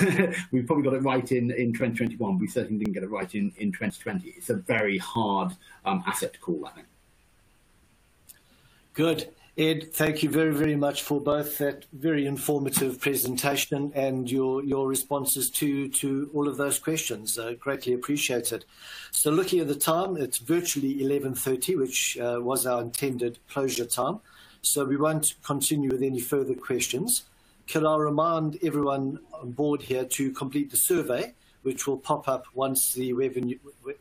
(laughs) we probably got it right in, in 2021. We certainly didn't get it right in, in 2020. It's a very hard um, asset to call, I think. Good. Ed, thank you very, very much for both that very informative presentation and your, your responses to, to all of those questions. Uh, greatly appreciated. So looking at the time, it's virtually 11.30, which uh, was our intended closure time. So we won't continue with any further questions. Can I remind everyone on board here to complete the survey, which will pop up once, the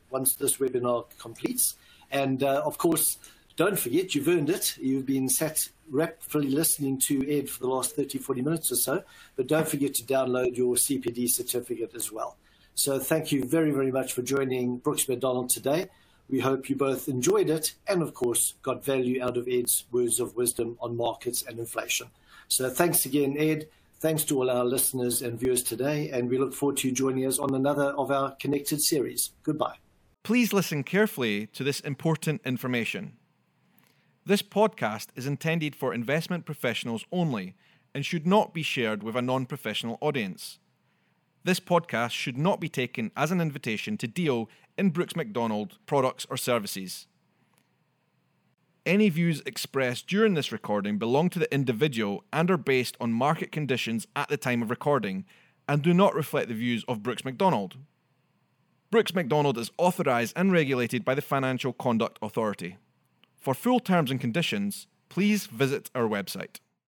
once this webinar completes. And uh, of course, don't forget, you've earned it. You've been sat raptfully listening to Ed for the last 30, 40 minutes or so. But don't forget to download your CPD certificate as well. So thank you very, very much for joining Brooks Macdonald today. We hope you both enjoyed it and, of course, got value out of Ed's words of wisdom on markets and inflation. So thanks again, Ed. Thanks to all our listeners and viewers today, and we look forward to you joining us on another of our connected series. Goodbye. Please listen carefully to this important information. This podcast is intended for investment professionals only and should not be shared with a non professional audience. This podcast should not be taken as an invitation to deal in Brooks Macdonald products or services. Any views expressed during this recording belong to the individual and are based on market conditions at the time of recording and do not reflect the views of Brooks Macdonald. Brooks Macdonald is authorised and regulated by the Financial Conduct Authority. For full terms and conditions, please visit our website.